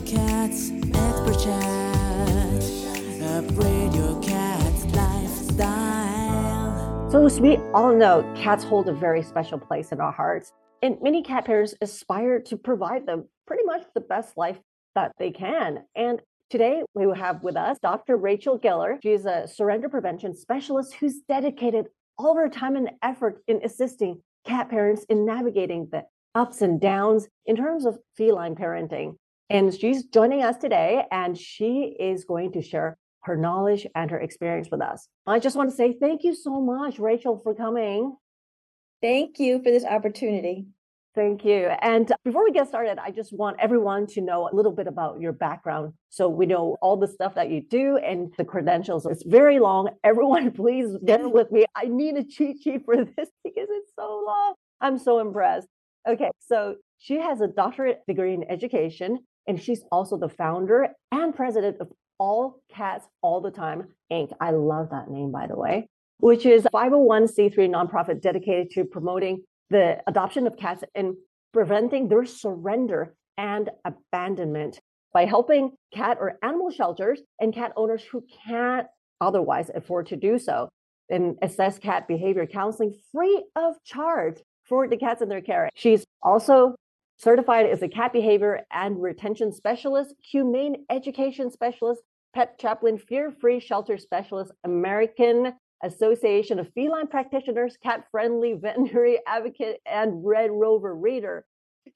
Cats. So, as we all know, cats hold a very special place in our hearts, and many cat parents aspire to provide them pretty much the best life that they can. And today we have with us Dr. Rachel Geller. She's a surrender prevention specialist who's dedicated all her time and effort in assisting cat parents in navigating the ups and downs in terms of feline parenting. And she's joining us today, and she is going to share her knowledge and her experience with us. I just want to say thank you so much, Rachel, for coming. Thank you for this opportunity. Thank you. And before we get started, I just want everyone to know a little bit about your background. So we know all the stuff that you do and the credentials. It's very long. Everyone, please bear with me. I need a cheat sheet for this because it's so long. I'm so impressed. Okay, so she has a doctorate degree in education, and she's also the founder and president of All Cats All the Time Inc. I love that name, by the way, which is a 501c3 nonprofit dedicated to promoting the adoption of cats and preventing their surrender and abandonment by helping cat or animal shelters and cat owners who can't otherwise afford to do so and assess cat behavior counseling free of charge for the cats in their care. She's also certified as a cat behavior and retention specialist, humane education specialist, pet chaplain, fear free shelter specialist, American Association of Feline Practitioners, cat friendly veterinary advocate, and Red Rover reader.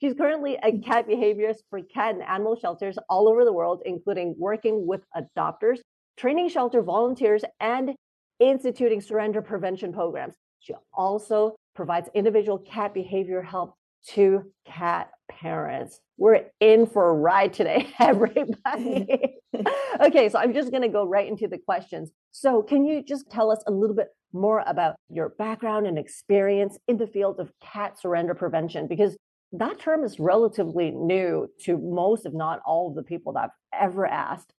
She's currently a cat behaviorist for cat and animal shelters all over the world, including working with adopters, training shelter volunteers, and instituting surrender prevention programs. She also provides individual cat behavior help to cat parents. We're in for a ride today, everybody. okay, so I'm just going to go right into the questions. So, can you just tell us a little bit more about your background and experience in the field of cat surrender prevention? Because that term is relatively new to most, if not all, of the people that I've ever asked.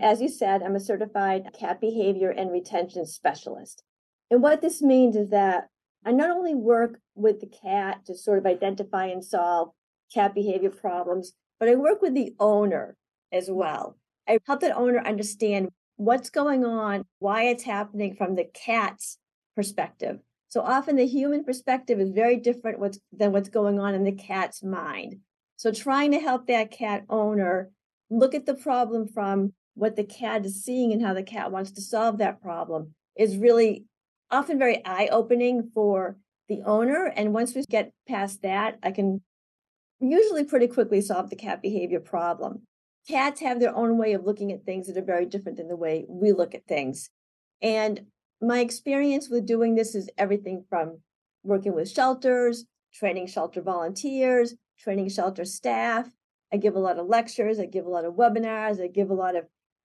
As you said, I'm a certified cat behavior and retention specialist. And what this means is that I not only work with the cat to sort of identify and solve cat behavior problems, but I work with the owner as well. I help that owner understand what's going on, why it's happening from the cat's perspective. So often the human perspective is very different what's, than what's going on in the cat's mind. So trying to help that cat owner look at the problem from what the cat is seeing and how the cat wants to solve that problem is really often very eye opening for the owner. And once we get past that, I can usually pretty quickly solve the cat behavior problem. Cats have their own way of looking at things that are very different than the way we look at things. And my experience with doing this is everything from working with shelters, training shelter volunteers, training shelter staff. I give a lot of lectures, I give a lot of webinars, I give a lot of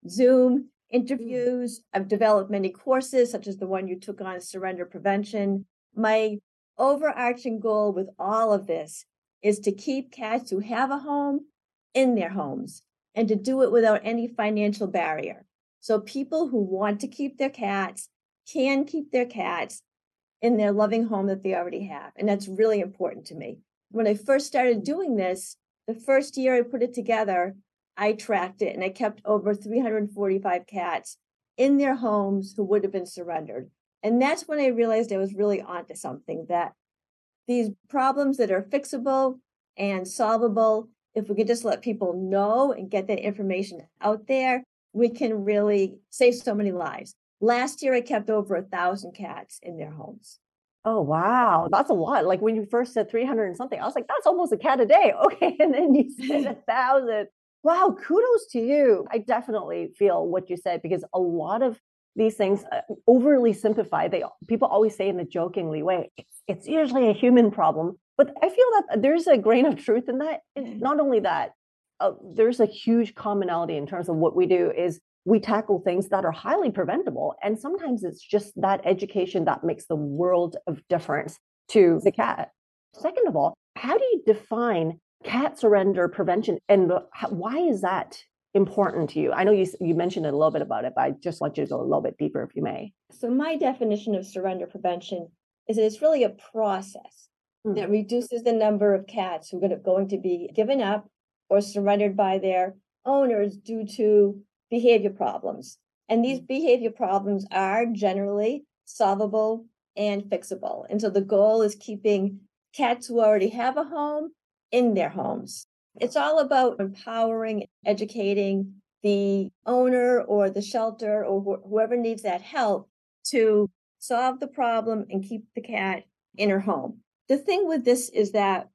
Zoom Mm. interviews. I've developed many courses, such as the one you took on surrender prevention. My overarching goal with all of this is to keep cats who have a home in their homes and to do it without any financial barrier. So people who want to keep their cats can keep their cats in their loving home that they already have. And that's really important to me. When I first started doing this, the first year I put it together, I tracked it and I kept over 345 cats in their homes who would have been surrendered. And that's when I realized I was really onto something that these problems that are fixable and solvable, if we could just let people know and get that information out there, we can really save so many lives. Last year, I kept over a thousand cats in their homes. Oh, wow. That's a lot. Like when you first said 300 and something, I was like, that's almost a cat a day. Okay. And then you said a thousand. Wow, kudos to you. I definitely feel what you said because a lot of these things uh, overly simplify. They people always say in a jokingly way, it's, it's usually a human problem. But I feel that there's a grain of truth in that. And not only that, uh, there's a huge commonality in terms of what we do is we tackle things that are highly preventable. And sometimes it's just that education that makes the world of difference to the cat. Second of all, how do you define cat surrender prevention and why is that important to you i know you, you mentioned a little bit about it but i just want you to go a little bit deeper if you may so my definition of surrender prevention is that it's really a process mm. that reduces the number of cats who are going to be given up or surrendered by their owners due to behavior problems. And these behavior problems are generally solvable and fixable. And so the goal is keeping cats who already have a home in their homes. It's all about empowering, educating the owner or the shelter or wh- whoever needs that help to solve the problem and keep the cat in her home. The thing with this is that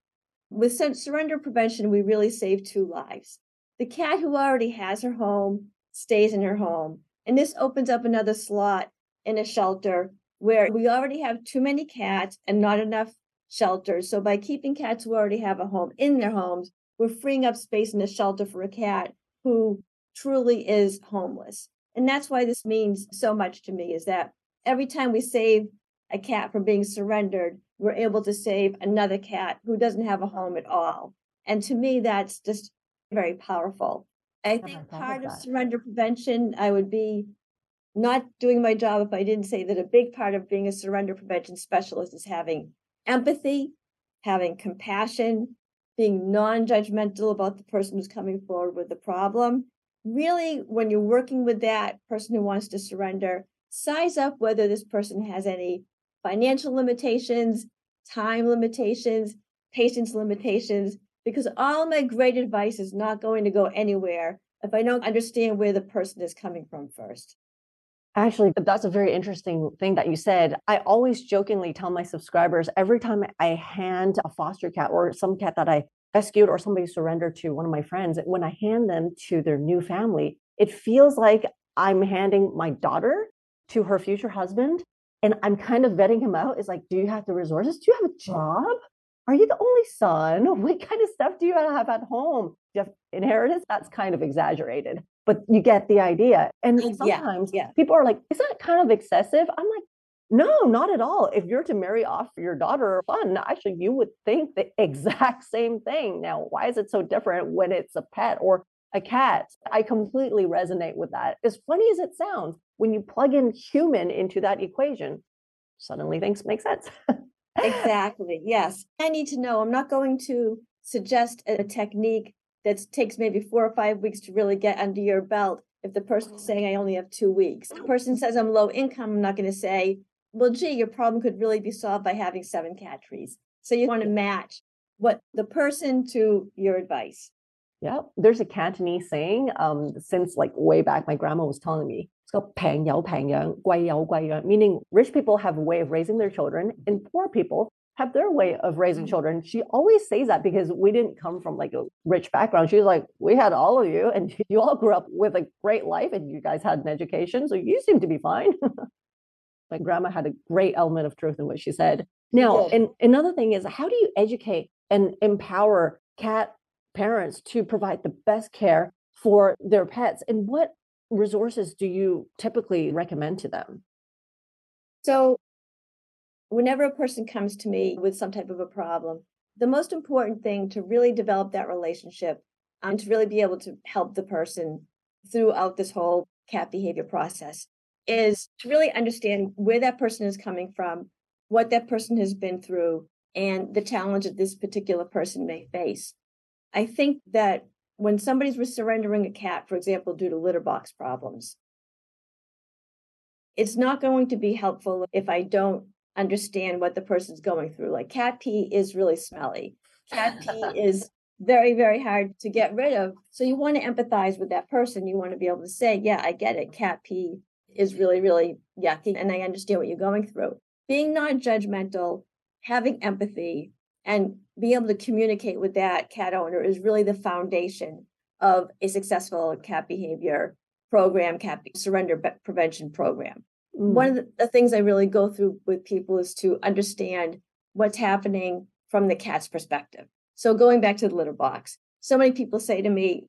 with sur- surrender prevention, we really save two lives. The cat who already has her home stays in her home. And this opens up another slot in a shelter where we already have too many cats and not enough shelters. So by keeping cats who already have a home in their homes, we're freeing up space in the shelter for a cat who truly is homeless. And that's why this means so much to me is that every time we save a cat from being surrendered, we're able to save another cat who doesn't have a home at all. And to me, that's just very powerful. I think thought of part of surrender prevention, I would be not doing my job if I didn't say that a big part of being a surrender prevention specialist is having empathy, having compassion, being non-judgmental about the person who's coming forward with the problem. Really, when you're working with that person who wants to surrender, size up whether this person has any financial limitations, time limitations, patience limitations, because all my great advice is not going to go anywhere if I don't understand where the person is coming from first. Actually, that's a very interesting thing that you said. I always jokingly tell my subscribers every time I hand a foster cat or some cat that I rescued or somebody surrendered to one of my friends, when I hand them to their new family, it feels like I'm handing my daughter to her future husband. And I'm kind of vetting him out. It's like, do you have the resources? Do you have a job? Are you the only son? What kind of stuff do you have at home? Do you have inheritance? That's kind of exaggerated, but you get the idea. And Uh, yeah, sometimes yeah. people are like, is that kind of excessive? I'm like, no, not at all. If you're to marry off your daughter, or fun. Actually, you would think the exact same thing. Now, why is it so different when it's a pet or a cat? I completely resonate with that. As funny as it sounds, when you plug in human into that equation, suddenly things make sense. Exactly. Yes. I need to know. I'm not going to suggest a technique that takes maybe four or five weeks to really get under your belt. If the person's saying, I only have two weeks, the person says, I'm low income, I'm not going to say, well, gee, your problem could really be solved by having seven cat trees. So you want to match what the person to your advice. Yeah, there's a Cantonese saying um, since like way back, my grandma was telling me, it's called 平有平养,贵有贵养, meaning rich people have a way of raising their children and poor people have their way of raising mm-hmm. children. She always says that because we didn't come from like a rich background. She was like, we had all of you and you all grew up with a great life and you guys had an education. So you seem to be fine. my grandma had a great element of truth in what she said. Now, did. and another thing is how do you educate and empower cat parents to provide the best care for their pets and what resources do you typically recommend to them So, whenever a person comes to me with some type of a problem, the most important thing to really develop that relationship and to really be able to help the person throughout this whole cat behavior process is to really understand where that person is coming from, what that person has been through, and the challenge that this particular person may face. I think that when somebody's surrendering a cat, for example, due to litter box problems, it's not going to be helpful if I don't understand what the person's going through. Like cat pee is really smelly. Cat pee is very, very hard to get rid of. So you want to empathize with that person. You want to be able to say, yeah, I get it. Cat pee is really, really yucky. And I understand what you're going through. Being non judgmental, having empathy, and being able to communicate with that cat owner is really the foundation of a successful cat behavior program, cat surrender prevention program. One mm. of the, the things I really go through with people is to understand what's happening from the cat's perspective. So going back to the litter box, so many people say to me,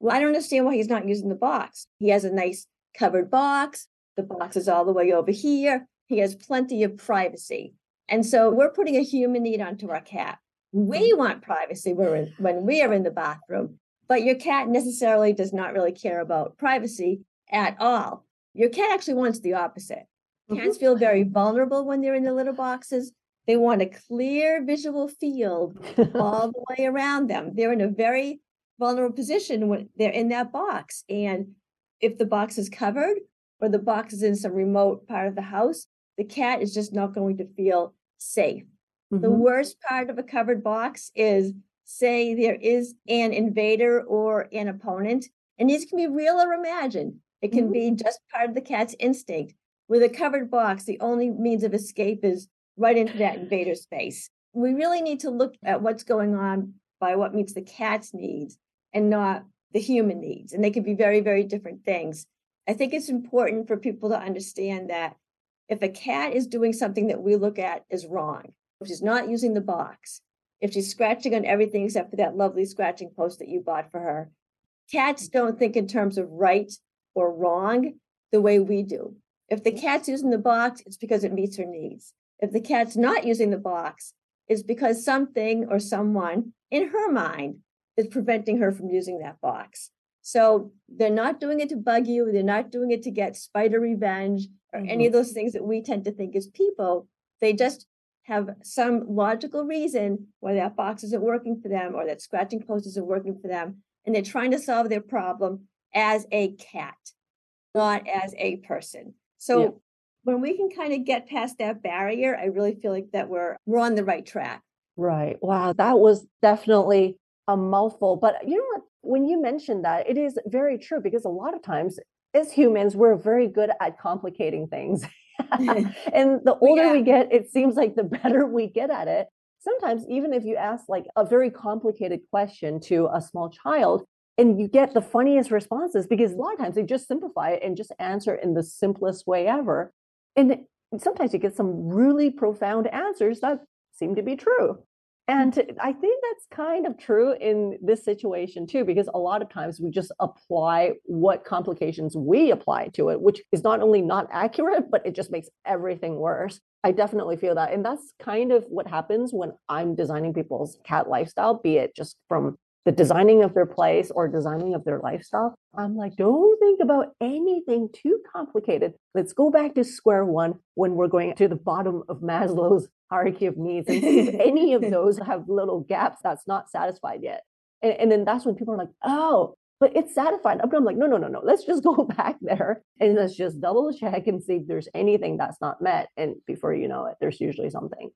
Well, I don't understand why he's not using the box. He has a nice covered box. The box is all the way over here. He has plenty of privacy. And so we're putting a human need onto our cat. We mm-hmm. want privacy when when we are in the bathroom, but your cat necessarily does not really care about privacy at all. Your cat actually wants the opposite. Cats feel very vulnerable when they're in the litter boxes. They want a clear visual field all the way around them. They're in a very vulnerable position when they're in that box. And if the box is covered or the box is in some remote part of the house, the cat is just not going to feel safe. The Mhm. worst part of a covered box is say there is an invader or an opponent, and these can be real or imagined. It can Mhm. be just part of the cat's instinct. With a covered box, the only means of escape is right into that invader space. We really need to look at what's going on by what meets the cat's needs and not the human needs. And they can be very, very different things. I think it's important for people to understand that if a cat is doing something that we look at as wrong, if she's not using the box, if she's scratching on everything except for that lovely scratching post that you bought for her, cats don't think in terms of right or wrong the way we do. If the cat's using the box, it's because it meets her needs. If the cat's not using the box, it's because something or someone in her mind is preventing her from using that box. So they're not doing it to bug you, they're not doing it to get spider revenge or mm-hmm. any of those things that we tend to think as people. They just have some logical reason why that box isn't working for them or that scratching post isn't working for them. And they're trying to solve their problem as a cat, not as a person. So when we can kind of get past that barrier, I really feel like that we're we're on the right track. Right. Wow, that was definitely a mouthful. But you know what? When you mentioned that, it is very true because a lot of times as humans, we're very good at complicating things. and the older yeah. we get, it seems like the better we get at it. Sometimes, even if you ask like a very complicated question to a small child, and you get the funniest responses because a lot of times they just simplify it and just answer in the simplest way ever. And sometimes you get some really profound answers that seem to be true. Hmm. And I think that's kind of true in this situation too, because a lot of times we just apply what complications we apply to it, which is not only not accurate, but it just makes everything worse. I definitely feel that. And that's kind of what happens when I'm designing people's cat lifestyle, be it just from the designing of their place or designing of their lifestyle. I'm like, don't think about anything too complicated. Let's go back to square one when we're going to the bottom of Maslow's hierarchy of needs and see if any of those have little gaps that's not satisfied yet. And, and then that's when people are like, oh, but it's satisfied. I'm like, no, no, no, no. Let's just go back there and let's just double check and see if there's anything that's not met. And before you know it, there's usually something.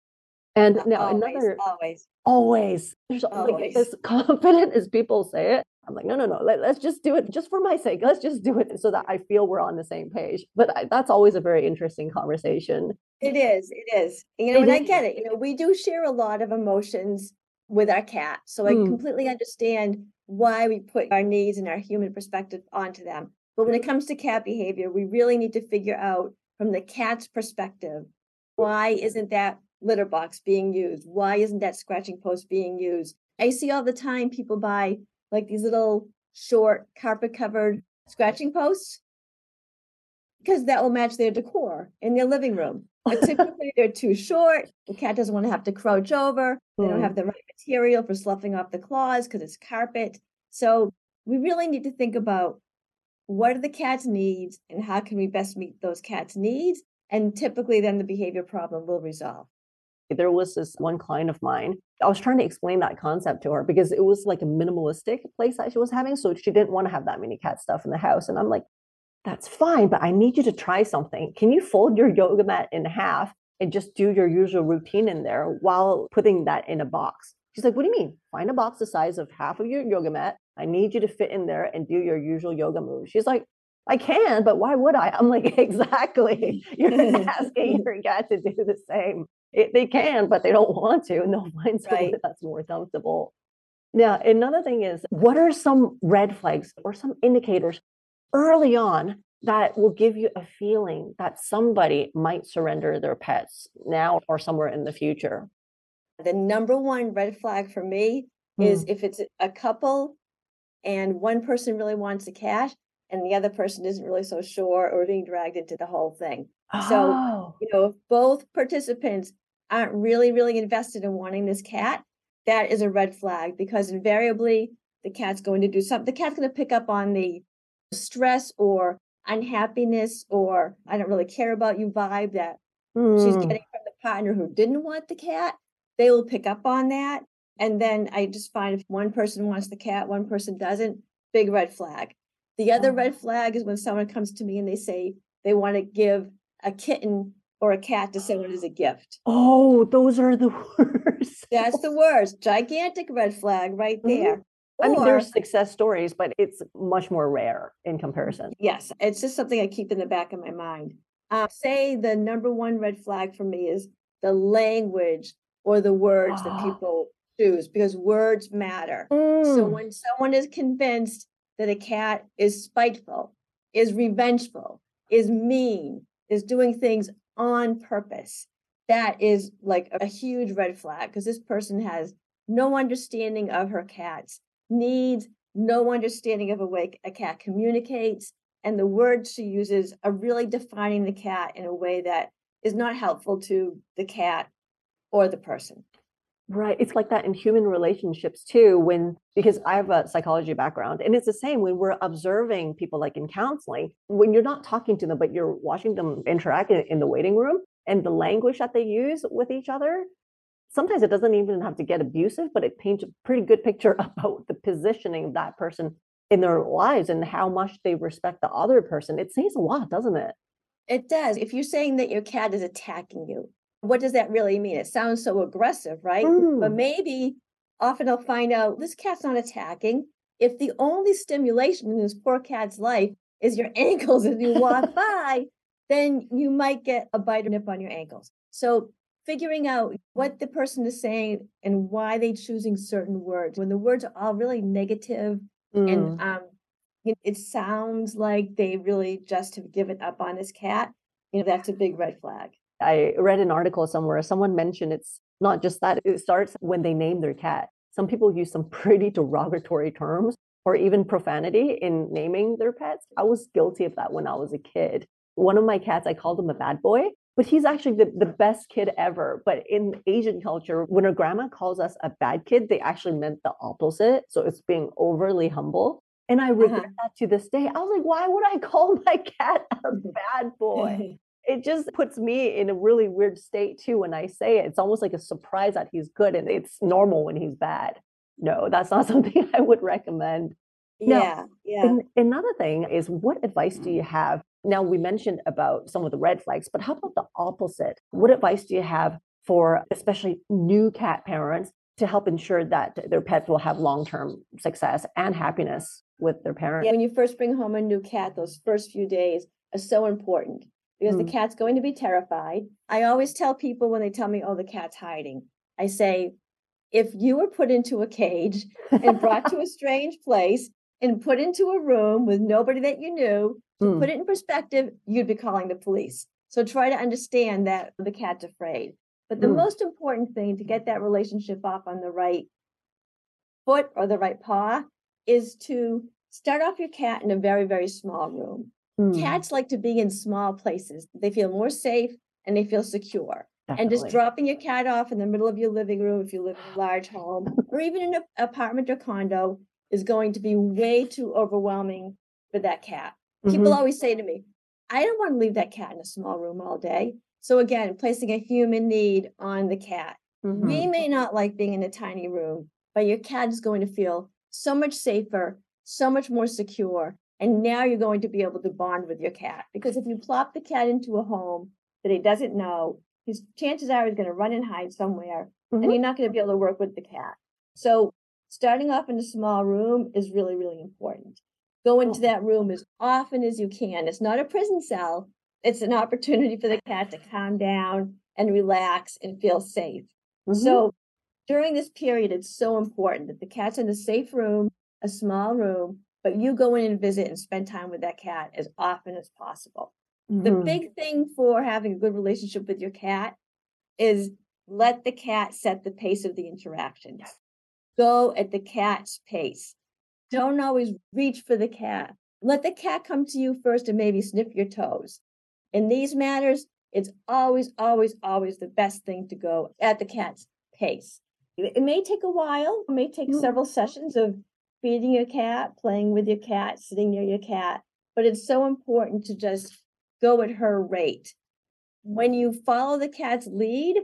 And now always, another always. always there's like Always. as confident as people say it i'm like no no no let, us just do it just for my sake let's just do it so that i feel we're on the same page but I, that's always a very interesting conversation It is, it is. You know, It and I get it. You know, we do share a lot of emotions with our cat. So I Mm. completely understand why we put our needs and our human perspective onto them. But when it comes to cat behavior, we really need to figure out from the cat's perspective, why isn't that litter box being used? Why isn't that scratching post being used? I see all the time people buy like these little short carpet covered scratching posts because that will match their decor in their living room. But typically they're too short. The cat doesn't want to have to crouch over. They don't Mm. have the right material for sloughing off the claws because it's carpet. So we really need to think about what are the cat's needs and how can we best meet those cats' needs? And typically then the behavior problem will resolve. There was this one client of mine i was trying to explain that concept to her because it was like a minimalistic place that she was having so she didn't want to have that many cat stuff in the house and i'm like that's fine but i need you to try something can you fold your yoga mat in half and just do your usual routine in there while putting that in a box she's like what do you mean find a box the size of half of your yoga mat i need you to fit in there and do your usual yoga moves she's like I can, but why would I? I'm like, exactly. You're asking your cat to do the same. It, they can, but they don't want to, and they'll find Right. that's more comfortable. Now, another thing is, what are some red flags or some indicators early on that will give you a feeling that somebody might surrender their pets now or somewhere in the future? The number one red flag for me is mm. if it's a couple and one person really wants a cat and the other person isn't really so sure or being dragged into the whole thing. So, Oh, you know, if both participants aren't really, really invested in wanting this cat, that is a red flag because invariably the cat's going to do something. The cat's going to pick up on the stress or unhappiness or I don't really care about you vibe that she's hmm, getting from the partner who didn't want the cat. They will pick up on that. And then I just find if one person wants the cat, one person doesn't, big red flag. The other Oh. red flag is when someone comes to me and they say they want to give a kitten or a cat to someone as a gift. Oh, those are the worst. That's the worst. Gigantic red flag right Mhm. there. I mean, there's success stories, but it's much more rare in comparison. Yes, it's just something I keep in the back of my mind. Uh, say the number one red flag for me is the language or the words that Ah. people choose because words matter. So Mm. when someone is convinced that a cat is spiteful, is revengeful, is mean, is doing things on purpose, that is like a huge red flag because this person has no understanding of her cat's needs, no understanding of a way a cat communicates, and the words she uses are really defining the cat in a way that is not helpful to the cat or the person. Right. It's like that in human relationships too, when because I have a psychology background and it's the same when we're observing people like in counseling, when you're not talking to them, but you're watching them interact in, in the waiting room and the language that they use with each other. Sometimes it doesn't even have to get abusive, but it paints a pretty good picture about the positioning of that person in their lives and how much they respect the other person. It says a lot, doesn't it? It does. If you're saying that your cat is attacking you, what does that really mean? It sounds so aggressive, right? But Mm. maybe often I'll find out this cat's not attacking. If the only stimulation in this poor cat's life is your ankles as you walk by, then you might get a bite or nip on your ankles. So figuring out what the person is saying and why they're choosing certain words. When the words are all really negative Mm. and um it, it sounds like they really just have given up on this cat, you know, that's a big red flag. I read an article somewhere, someone mentioned it's not just that, it starts when they name their cat. Some people use some pretty derogatory terms or even profanity in naming their pets. I was guilty of that when I was a kid. One of my cats, I called him a bad boy, but he's actually the, the best kid ever. But in Asian culture, when our grandma calls us a bad kid, they actually meant the opposite. So it's being overly humble. And I uh-huh. regret that to this day. I was like, why would I call my cat a bad boy? it just puts me in a really weird state too when I say it. It's almost like a surprise that he's good and it's normal when he's bad. No, that's not something I would recommend. No. yeah, yeah. And another thing is what advice do mm-hmm. you have? Now we mentioned about some of the red flags, but how about the opposite? What advice do you have for especially new cat parents to help ensure that their pets will have long-term success and happiness with their parents? Yeah, when you first bring home a new cat, those first few days are so important because Mm. the cat's going to be terrified. I always tell people when they tell me, oh, the cat's hiding, I say, if you were put into a cage and brought to a strange place and put into a room with nobody that you knew, to Mm. put it in perspective, you'd be calling the police. So try to understand that the cat's afraid. But the Mm. most important thing to get that relationship off on the right foot or the right paw is to start off your cat in a very, very small room. Mm, Cats like to be in small places. They feel more safe and they feel secure. And just dropping your cat off in the middle of your living room if you live in a large home or even in an apartment or condo is going to be way too overwhelming for that cat. People Mhm. always say to me, I don't want to leave that cat in a small room all day. So again, placing a human need on the cat. Mhm. We may not like being in a tiny room, but your cat is going to feel so much safer, so much more secure. And now you're going to be able to bond with your cat. Because if you plop the cat into a home that he doesn't know, his chances are he's going to run and hide somewhere, Mhm. and you're not going to be able to work with the cat. So starting off in a small room is really, really important. Go into that room as often as you can. It's not a prison cell. It's an opportunity for the cat to calm down and relax and feel safe. Mhm. So during this period, it's so important that the cat's in a safe room, a small room, but you go in and visit and spend time with that cat as often as possible. The Mhm. big thing for having a good relationship with your cat is let the cat set the pace of the interaction. Go at the cat's pace. Don't always reach for the cat. Let the cat come to you first and maybe sniff your toes. In these matters, it's always, always, always the best thing to go at the cat's pace. It may take a while, it may take Mm. several sessions of feeding your cat, playing with your cat, sitting near your cat, but it's so important to just go at her rate. When you follow the cat's lead,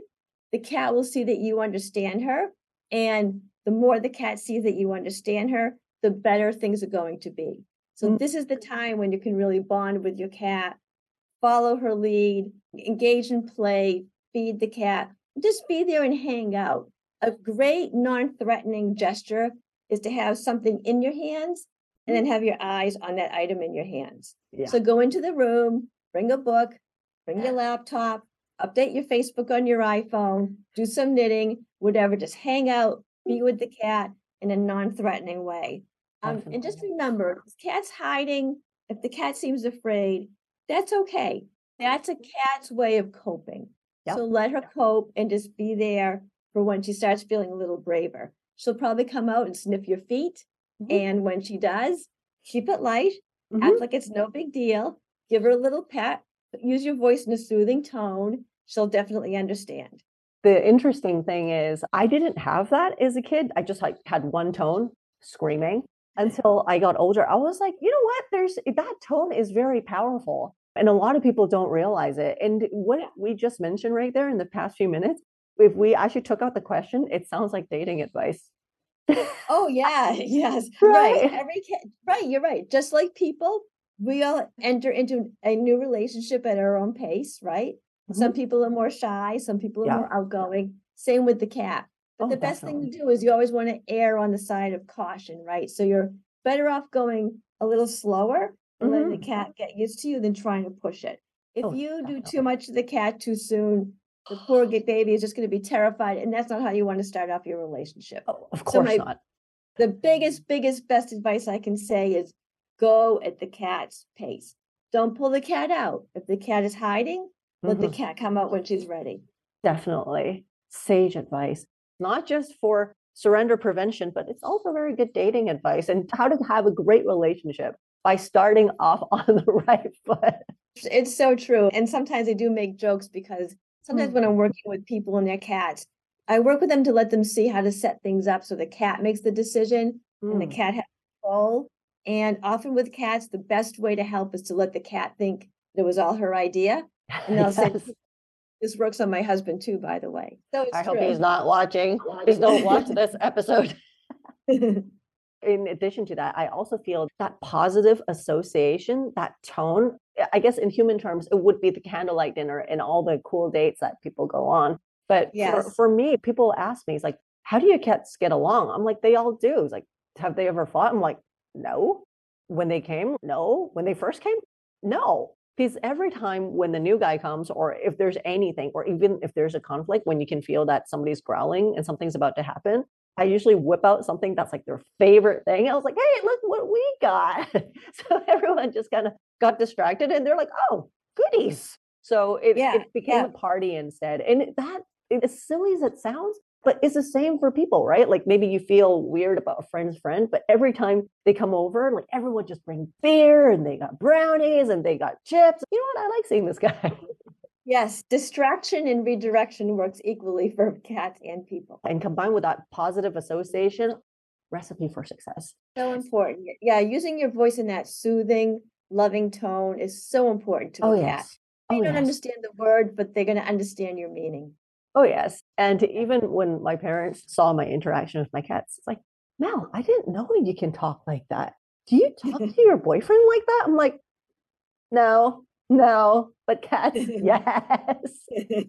the cat will see that you understand her And the more the cat sees that you understand her, the better things are going to be. So Mm. this is the time when you can really bond with your cat, follow her lead, engage in play, feed the cat, just be there and hang out. A great non-threatening gesture is to have something in your hands and then have your eyes on that item in your hands. Yeah. So go into the room, bring a book, bring your laptop, update your Facebook on your iPhone, do some knitting, whatever, just hang out, be with the cat in a non-threatening way. Um, and just remember, if cat's hiding, if the cat seems afraid, that's okay. That's a cat's way of coping. Yep. So let her cope and just be there for when she starts feeling a little braver. She'll probably come out and sniff your feet. Mhm. And when she does, keep it light, Mhm. act like it's no big deal, give her a little pet, use your voice in a soothing tone. She'll definitely understand. The interesting thing is, I didn't have that as a kid. I just like had one tone, screaming. Until I got older, I was like, you know what? There's that tone is very powerful. And a lot of people don't realize it. And what we just mentioned right there in the past few minutes, if we actually took out the question, it sounds like dating advice. Oh yeah, yes, Right. right. Every cat, right. You're right. Just like people, we all enter into a new relationship at our own pace, right? Some people are more shy, some people are Mm-hmm. Yeah. more outgoing. Same with the cat. But Oh, the best thing to do is you always want to err on the side of caution, right? So you're better off going a little slower and letting the cat get used to you than trying to push it. If Mm-hmm. Oh, you do definitely. too much to the cat too soon, the poor g- baby is just going to be terrified, and that's not how you want to start off your relationship Oh, of So course my- not. the biggest, biggest, best advice I can say is go at the cat's pace. Don't pull the cat out. If the cat is hiding, let the Mhm. cat come out when she's ready. Definitely. Sage advice, not just for surrender prevention, but it's also very good dating advice and how to have a great relationship by starting off on the right foot. It's- It's so true. And sometimes I do make jokes because sometimes Mm. when I'm working with people and their cats, I work with them to let them see how to set things up so the cat makes the decision and the Mm, cat has control. And often with cats, the best way to help is to let the cat think it was all her idea. And they'll say, this works on my husband too, by the way. So it's I hope he's not watching. Please don't watch this episode. In addition to that, I also feel that positive association, that tone, I- guess in human terms, it would be the candlelight dinner and all the cool dates that people go on. But for, for me, people ask me, it's like, how do your cats get along? I'm like, they all do. It's like, have they ever fought? I'm like, no. When they came, no. When they first came, no. Because every time when the new guy comes, or if there's anything, or even if there's a conflict, when you can feel that somebody's growling and something's about to happen, I usually whip out something that's like their favorite thing. I was like, hey, look what we got. so everyone just kind of got distracted and they're like, oh, goodies. So it, Yeah, it became yeah. a party instead. And that, as silly as it sounds, but it's the same for people, right? Like maybe you feel weird about a friend's friend, but every time they come over, like everyone just brings beer and they got brownies and they got chips. You know what? I like seeing this guy. Yes, distraction and redirection works equally for cats and people. and combined with that positive association, recipe for success. So important. Yeah, using your voice in that soothing, loving tone is so important to oh, a cat. They Oh, don't yes. understand the word, but they're going to understand your meaning. Oh, yes. And even when my parents saw my interaction with my cats, it's like, Mel, I didn't know you can talk like that. Do you talk to your boyfriend like that? I'm like, no, no, but cats, yes.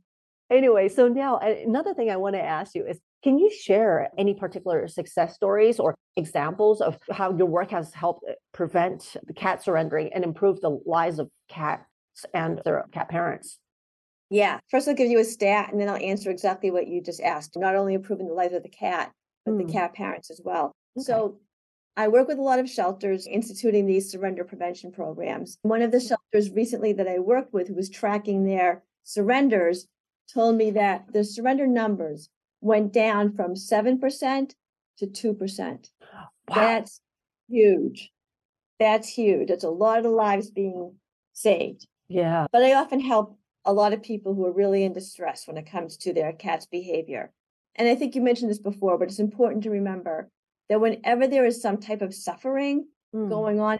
Anyway, so now another thing I want to ask you is can you share any particular success stories or examples of how your work has helped uh, prevent the cat surrendering and improve the lives of cats and their cat parents? Yeah, first I'll give you a stat and then I'll answer exactly what you just asked. Not only improving the lives of the cat, but the Mm. cat parents as well. Okay. So I work with a lot of shelters instituting these surrender prevention programs. One of the shelters recently that I worked with who was tracking their surrenders told me that the surrender numbers went down from 7% to 2%. Wow. That's huge. That's huge. It's a lot of lives being saved. Yeah. But I often help a lot of people who are really in distress when it comes to their cat's behavior. And I think you mentioned this before, but it's important to remember that whenever there is some type of suffering Mm. going on,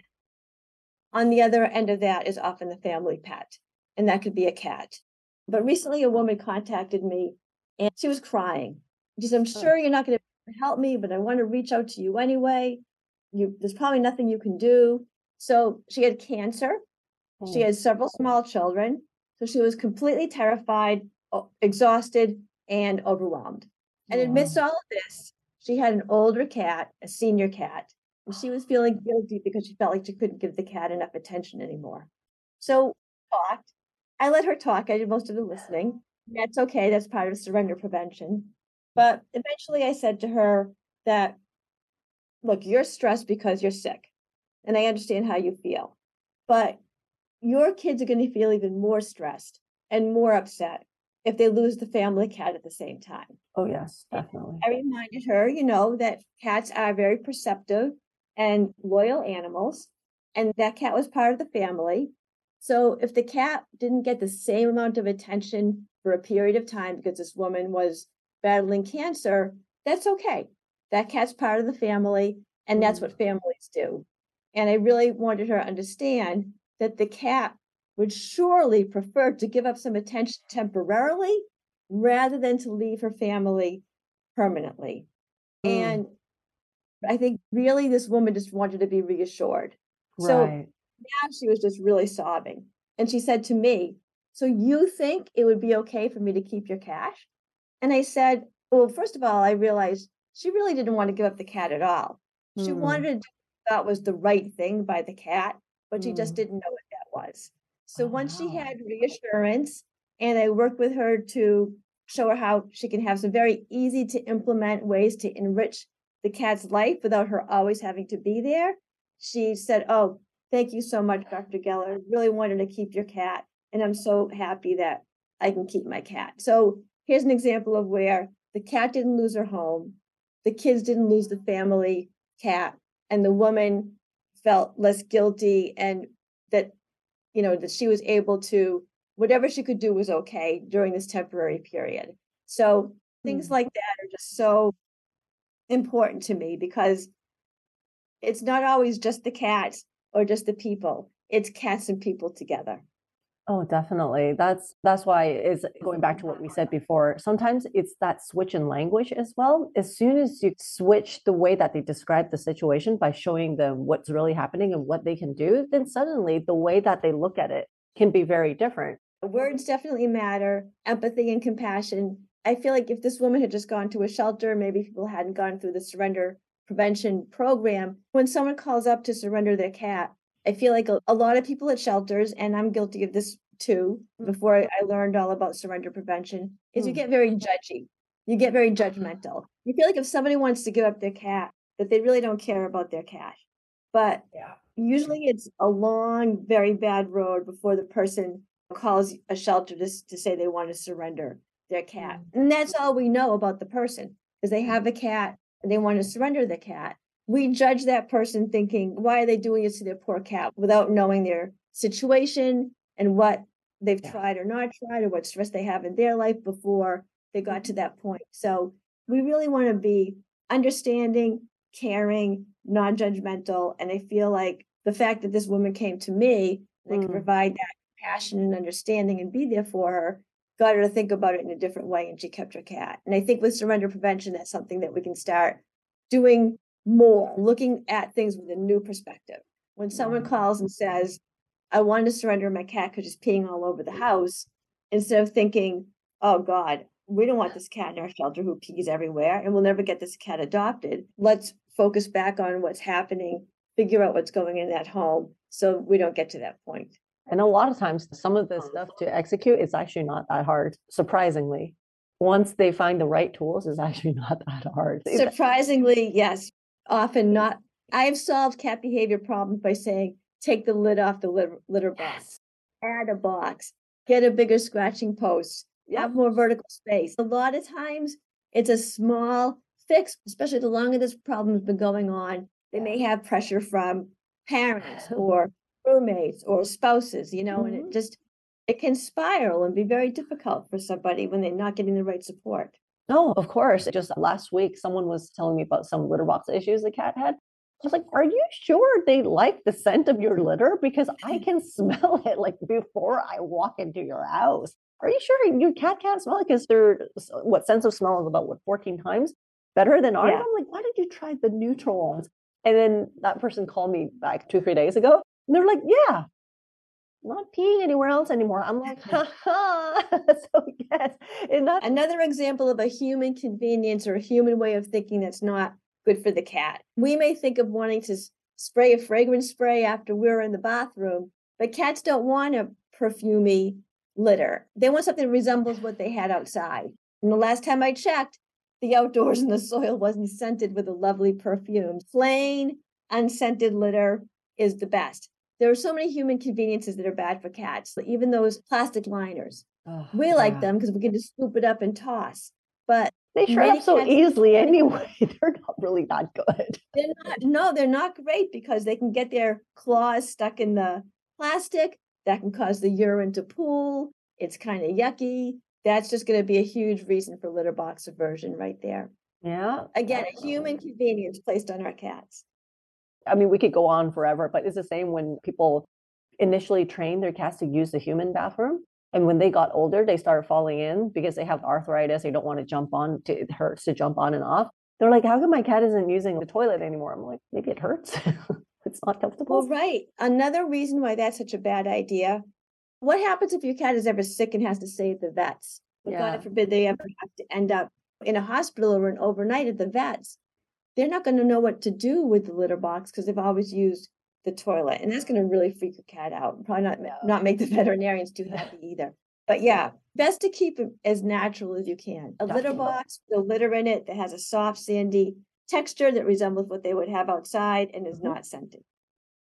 on the other end of that is often the family pet, and that could be a cat. But recently, a woman contacted me and she was crying. She said, I'm oh. sure you're not going to help me, but I want to reach out to you anyway. You, there's probably nothing you can do. So she had cancer. She Oh, had several small children. So she was completely terrified, exhausted, and overwhelmed. And amidst all of this, she had an older cat, a senior cat, and she was feeling guilty because she felt like she couldn't give the cat enough attention anymore. So talked. I let her talk. I did most of the listening. That's okay. That's part of surrender prevention. But eventually I said to her that, look, you're stressed because you're sick. And I understand how you feel. But your kids are going to feel even more stressed and more upset if they lose the family cat at the same time. Oh, yes, definitely. I reminded her, you know, that cats are very perceptive and loyal animals, and that cat was part of the family. So if the cat didn't get the same amount of attention for a period of time because this woman was battling cancer, that's okay. That cat's part of the family, and that's what families do. And I really wanted her to understand that the cat would surely prefer to give up some attention temporarily rather than to leave her family permanently. Mm. And I think really this woman just wanted to be reassured. So now she was just really sobbing. And she said to me, So you think it would be okay for me to keep your cash? And I said, Well, first of all, I realized she really didn't want to give up the cat at all. She Mm. wanted to do what that was the right thing by the cat, but she just Mm. didn't know what that was. So Oh, once she had reassurance and I worked with her to show her how she can have some very easy to implement ways to enrich the cat's life without her always having to be there, she said, Oh, thank you so much, Dr. Geller. Really wanted to keep your cat. And I'm so happy that I can keep my cat. So here's an example of where the cat didn't lose her home, the kids didn't lose the family cat, and the woman felt less guilty and that, you know, that she was able to, whatever she could do was okay during this temporary period. So things Mm. like that are just so important to me because it's not always just the cats or just the people. It's cats and people together. Oh, definitely. That's that's why it's going back to what we said before. Sometimes it's that switch in language as well. As soon as you switch the way that they describe the situation by showing them what's really happening and what they can do, then suddenly the way that they look at it can be very different. Words definitely matter, empathy and compassion. I feel like if this woman had just gone to a shelter, maybe people hadn't gone through the surrender prevention program. When someone calls up to surrender their cat, I feel like a, a lot of people at shelters, and I'm guilty of this too, before I, I learned all about surrender prevention, is you Mm. get very judgy. You get very judgmental. You feel like if somebody wants to give up their cat, that they really don't care about their cat. But Yeah. usually it's a long, very bad road before the person calls a shelter to, to say they want to surrender their cat. And that's all we know about the person is they have a cat and they want to surrender the cat. We judge that person thinking, why are they doing this to their poor cat without knowing their situation and what they've Yeah. tried or not tried or what stress they have in their life before they got to that point. So we really want to be understanding, caring, non-judgmental. And I feel like the fact that this woman came to me and I could Mm. provide that passion and understanding and be there for her, got her to think about it in a different way and she kept her cat. And I think with surrender prevention, that's something that we can start doing more, looking at things with a new perspective. When someone mm-hmm. calls and says, I want to surrender my cat because it's peeing all over the house, instead of thinking, oh God, we don't want this cat in our shelter who pees everywhere and we'll never get this cat adopted. Let's focus back on what's happening, figure out what's going in that home so we don't get to that point. And a lot of times, some of this um, stuff to execute is actually not that hard, surprisingly. Once they find the right tools, it's actually not that hard. Surprisingly, yes, often not. I have solved cat behavior problems by saying, take the lid off the litter, litter box, add a box, get a bigger scratching post, have more vertical space. A lot of times it's a small fix, especially the longer this problem's been going on. They may have pressure from parents or roommates or spouses, you know, and Mhm. it just it can spiral and be very difficult for somebody when they're not getting the right support. No, of course. Just last week, someone was telling me about some litter box issues the cat had. I was like, Are you sure they like the scent of your litter? Because I mm. can smell it like before I walk into your house. Are you sure your cat can't smell it? Because their what sense of smell is about what 14 times? better than ours. Yeah. I'm like, why did you try the neutral ones? And then that person called me back two, three days ago. And they're like, yeah, not peeing anywhere else anymore. I'm like, ha ha. so yes, that's Another example of a human convenience or a human way of thinking that's not good for the cat. We may think of wanting to spray a fragrance spray after we're in the bathroom, but cats don't want a perfumey litter. They want something that resembles what they had outside. And the last time I checked, the outdoors and the soil wasn't scented with a lovely perfume. Plain, unscented litter is the best. There are so many human conveniences that are bad for cats, even those plastic liners. oh, We like them because we can just scoop it up and toss. But They shred up so easily anyway. They're not really that good. they're not, no, they're not great because they can get their claws stuck in the plastic. That can cause the urine to pool. It's kind of yucky. That's just going to be a huge reason for litter box aversion right there. Yeah. Again, a human convenience placed on our cats. I mean, we could go on forever, but it's the same when people initially train their cats to use the human bathroom. And when they got older, they started falling in because they have arthritis. They don't want to jump on, to, it hurts to jump on and off. They're like, how come my cat isn't using the toilet anymore? I'm like, maybe it hurts. it's not comfortable. Well, right. Another reason why that's such a bad idea. What happens if your cat is ever sick and has to stay at the vets? Yeah. God forbid they ever have to end up in a hospital or an overnight at the vets. They're not going to know what to do with the litter box because they've always used the toilet, and that's going to really freak a cat out. Probably not Yeah. not make the veterinarians too happy either. But yeah, best to keep it as natural as you can. A litter box, the litter in it that has a soft, sandy texture that resembles what they would have outside and is Mhm. not scented.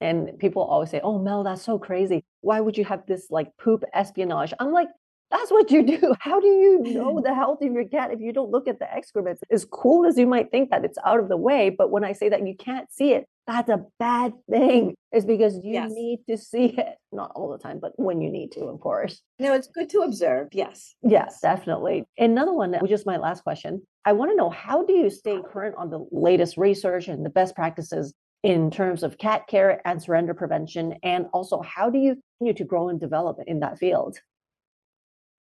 And people always say, oh, Mel, that's so crazy. Why would you have this like poop espionage? I'm like, that's what you do. How do you know the health of your cat if you don't look at the excrements? As cool as you might think that it's out of the way, but when I say that you can't see it, that's a bad thing. Is because you Yes. need to see it. Not all the time, but when you need to, of course. No, it's good to observe. Yes. Yes, definitely. Another one, which is my last question. I want to know how do you stay current on the latest research and the best practices in terms of cat care and surrender prevention? And also, how do you continue to grow and develop in that field?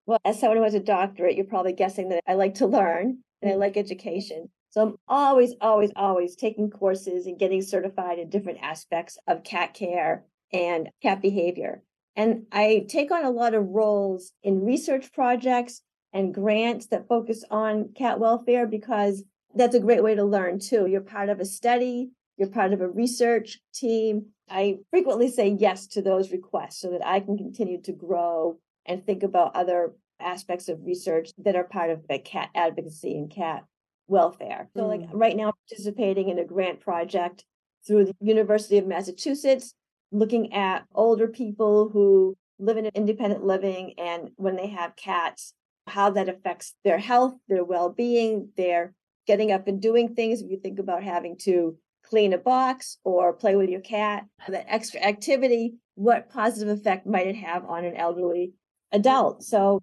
Well, as someone who has a doctorate, you're probably guessing that I like to learn and I Mm. like education. So I'm always, always, always taking courses and getting certified in different aspects of cat care and cat behavior. And I take on a lot of roles in research projects and grants that focus on cat welfare because that's a great way to learn too. You're part of a study, you're part of a research team. I frequently say yes to those requests so that I can continue to grow and think about other aspects of research that are part of the cat advocacy and cat welfare. So, like Mm. right now, participating in a grant project through the University of Massachusetts, looking at older people who live in independent living and when they have cats, how that affects their health, their well being, their getting up and doing things. If you think about having to clean a box or play with your cat, that extra activity, what positive effect might it have on an elderly adult? So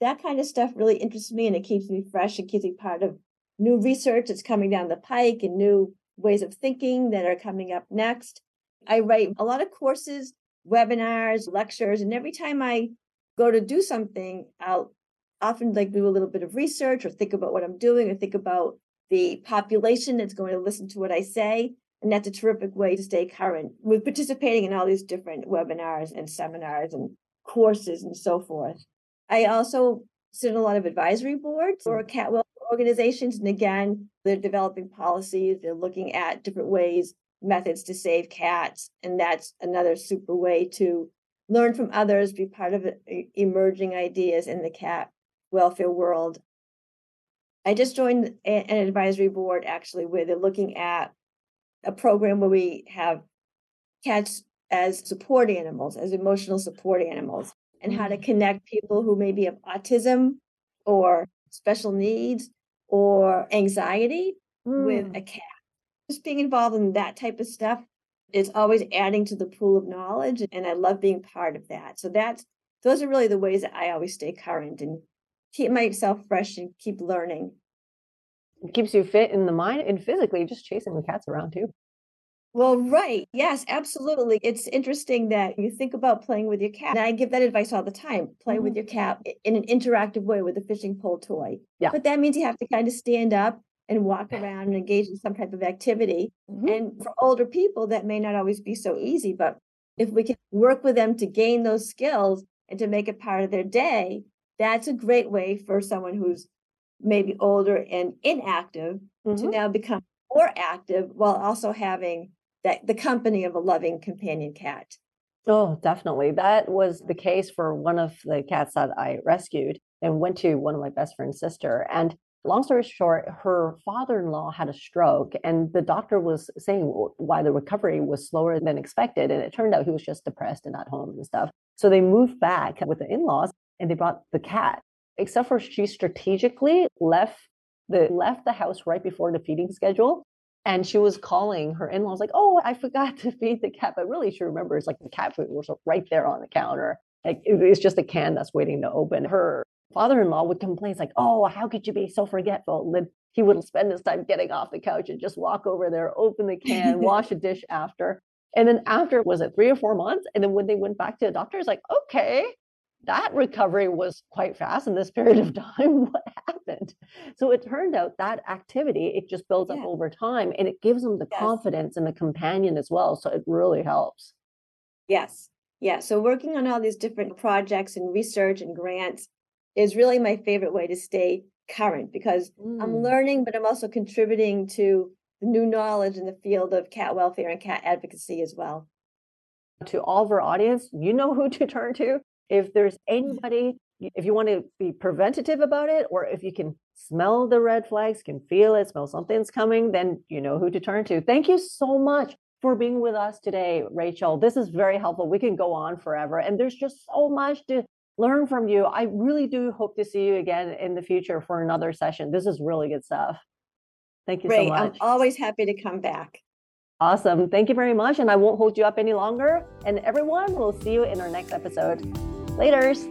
that kind of stuff really interests me and it keeps me fresh and keeps me part of new research that's coming down the pike and new ways of thinking that are coming up next. I write a lot of courses, webinars, lectures, and every time I go to do something, I'll often like do a little bit of research or think about what I'm doing or think about the population that's going to listen to what I say. And that's a terrific way to stay current with participating in all these different webinars and seminars and courses and so forth. I also sit on a lot of advisory boards for mm. cat welfare organizations. And again, they're developing policies, they're looking at different ways, methods to save cats. And that's another super way to learn from others, be part of uh, e- emerging ideas in the cat welfare world. I just joined an advisory board actually where they're looking at a program where we have cats as support animals, as emotional support animals, and how to connect people who maybe have autism or special needs or anxiety with Mm. a cat. Just being involved in that type of stuff is always adding to the pool of knowledge, and I love being part of that. So that's those are really the ways that I always stay current and keep myself fresh and keep learning. It keeps you fit in the mind and physically, just chasing the cats around too. Well, right. Yes, absolutely. It's interesting that you think about playing with your cat. And I give that advice all the time. Play with your cat in an interactive way with a fishing pole toy. Yeah. But that means you have to kind of stand up and walk around and engage in some type of activity. Mhm. And for older people, that may not always be so easy, but if we can work with them to gain those skills and to make it part of their day, that's a great way for someone who's maybe older and inactive to Mhm. now become more active while also having that the company of a loving companion cat. Oh, definitely. That was the case for one of the cats that I rescued and went to one of my best friend's sister. And long story short, her father-in-law had a stroke, and the doctor was saying why the recovery was slower than expected. And it turned out he was just depressed and at home and stuff. So they moved back with the in-laws and they brought the cat. Except for she strategically left the left the house right before the feeding schedule and she was calling her in-laws like, "Oh, I forgot to feed the cat," but really she remembers like the cat food was right there on the counter. Like it- it's just a can that's waiting to open. Her father-in-law would complain, like, "Oh, how could you be so forgetful?" And then he would spend his time getting off the couch and just walk over there, open the can, wash a dish after. And then after was it three or four months? And then when they went back to the doctor, it's like, okay, that recovery was quite fast in this period of time. What happened? So it turned out that activity, it just builds up over time and it gives them the Yes. confidence and the companion as well. So it really helps. Yes. Yeah. So working on all these different projects and research and grants is really my favorite way to stay current because I'm Mm. learning, but I'm also contributing to the new knowledge in the field of cat welfare and cat advocacy as well. to all of our audience, you know who to turn to. If there's mm-hmm. anybody, if you want to be preventative about it, or if you can smell the red flags, can feel it, smell something's coming, then you know who to turn to. Thank you so much for being with us today, Rachel. This is very helpful. We can go on forever, and there's just so much to learn from you. I really do hope to see you again in the future for another session. This is really good stuff. Thank you Great. so much I'm always happy to come back. Awesome. Thank you very much. And I won't hold you up any longer. And everyone, we'll see you in our next episode. Laters.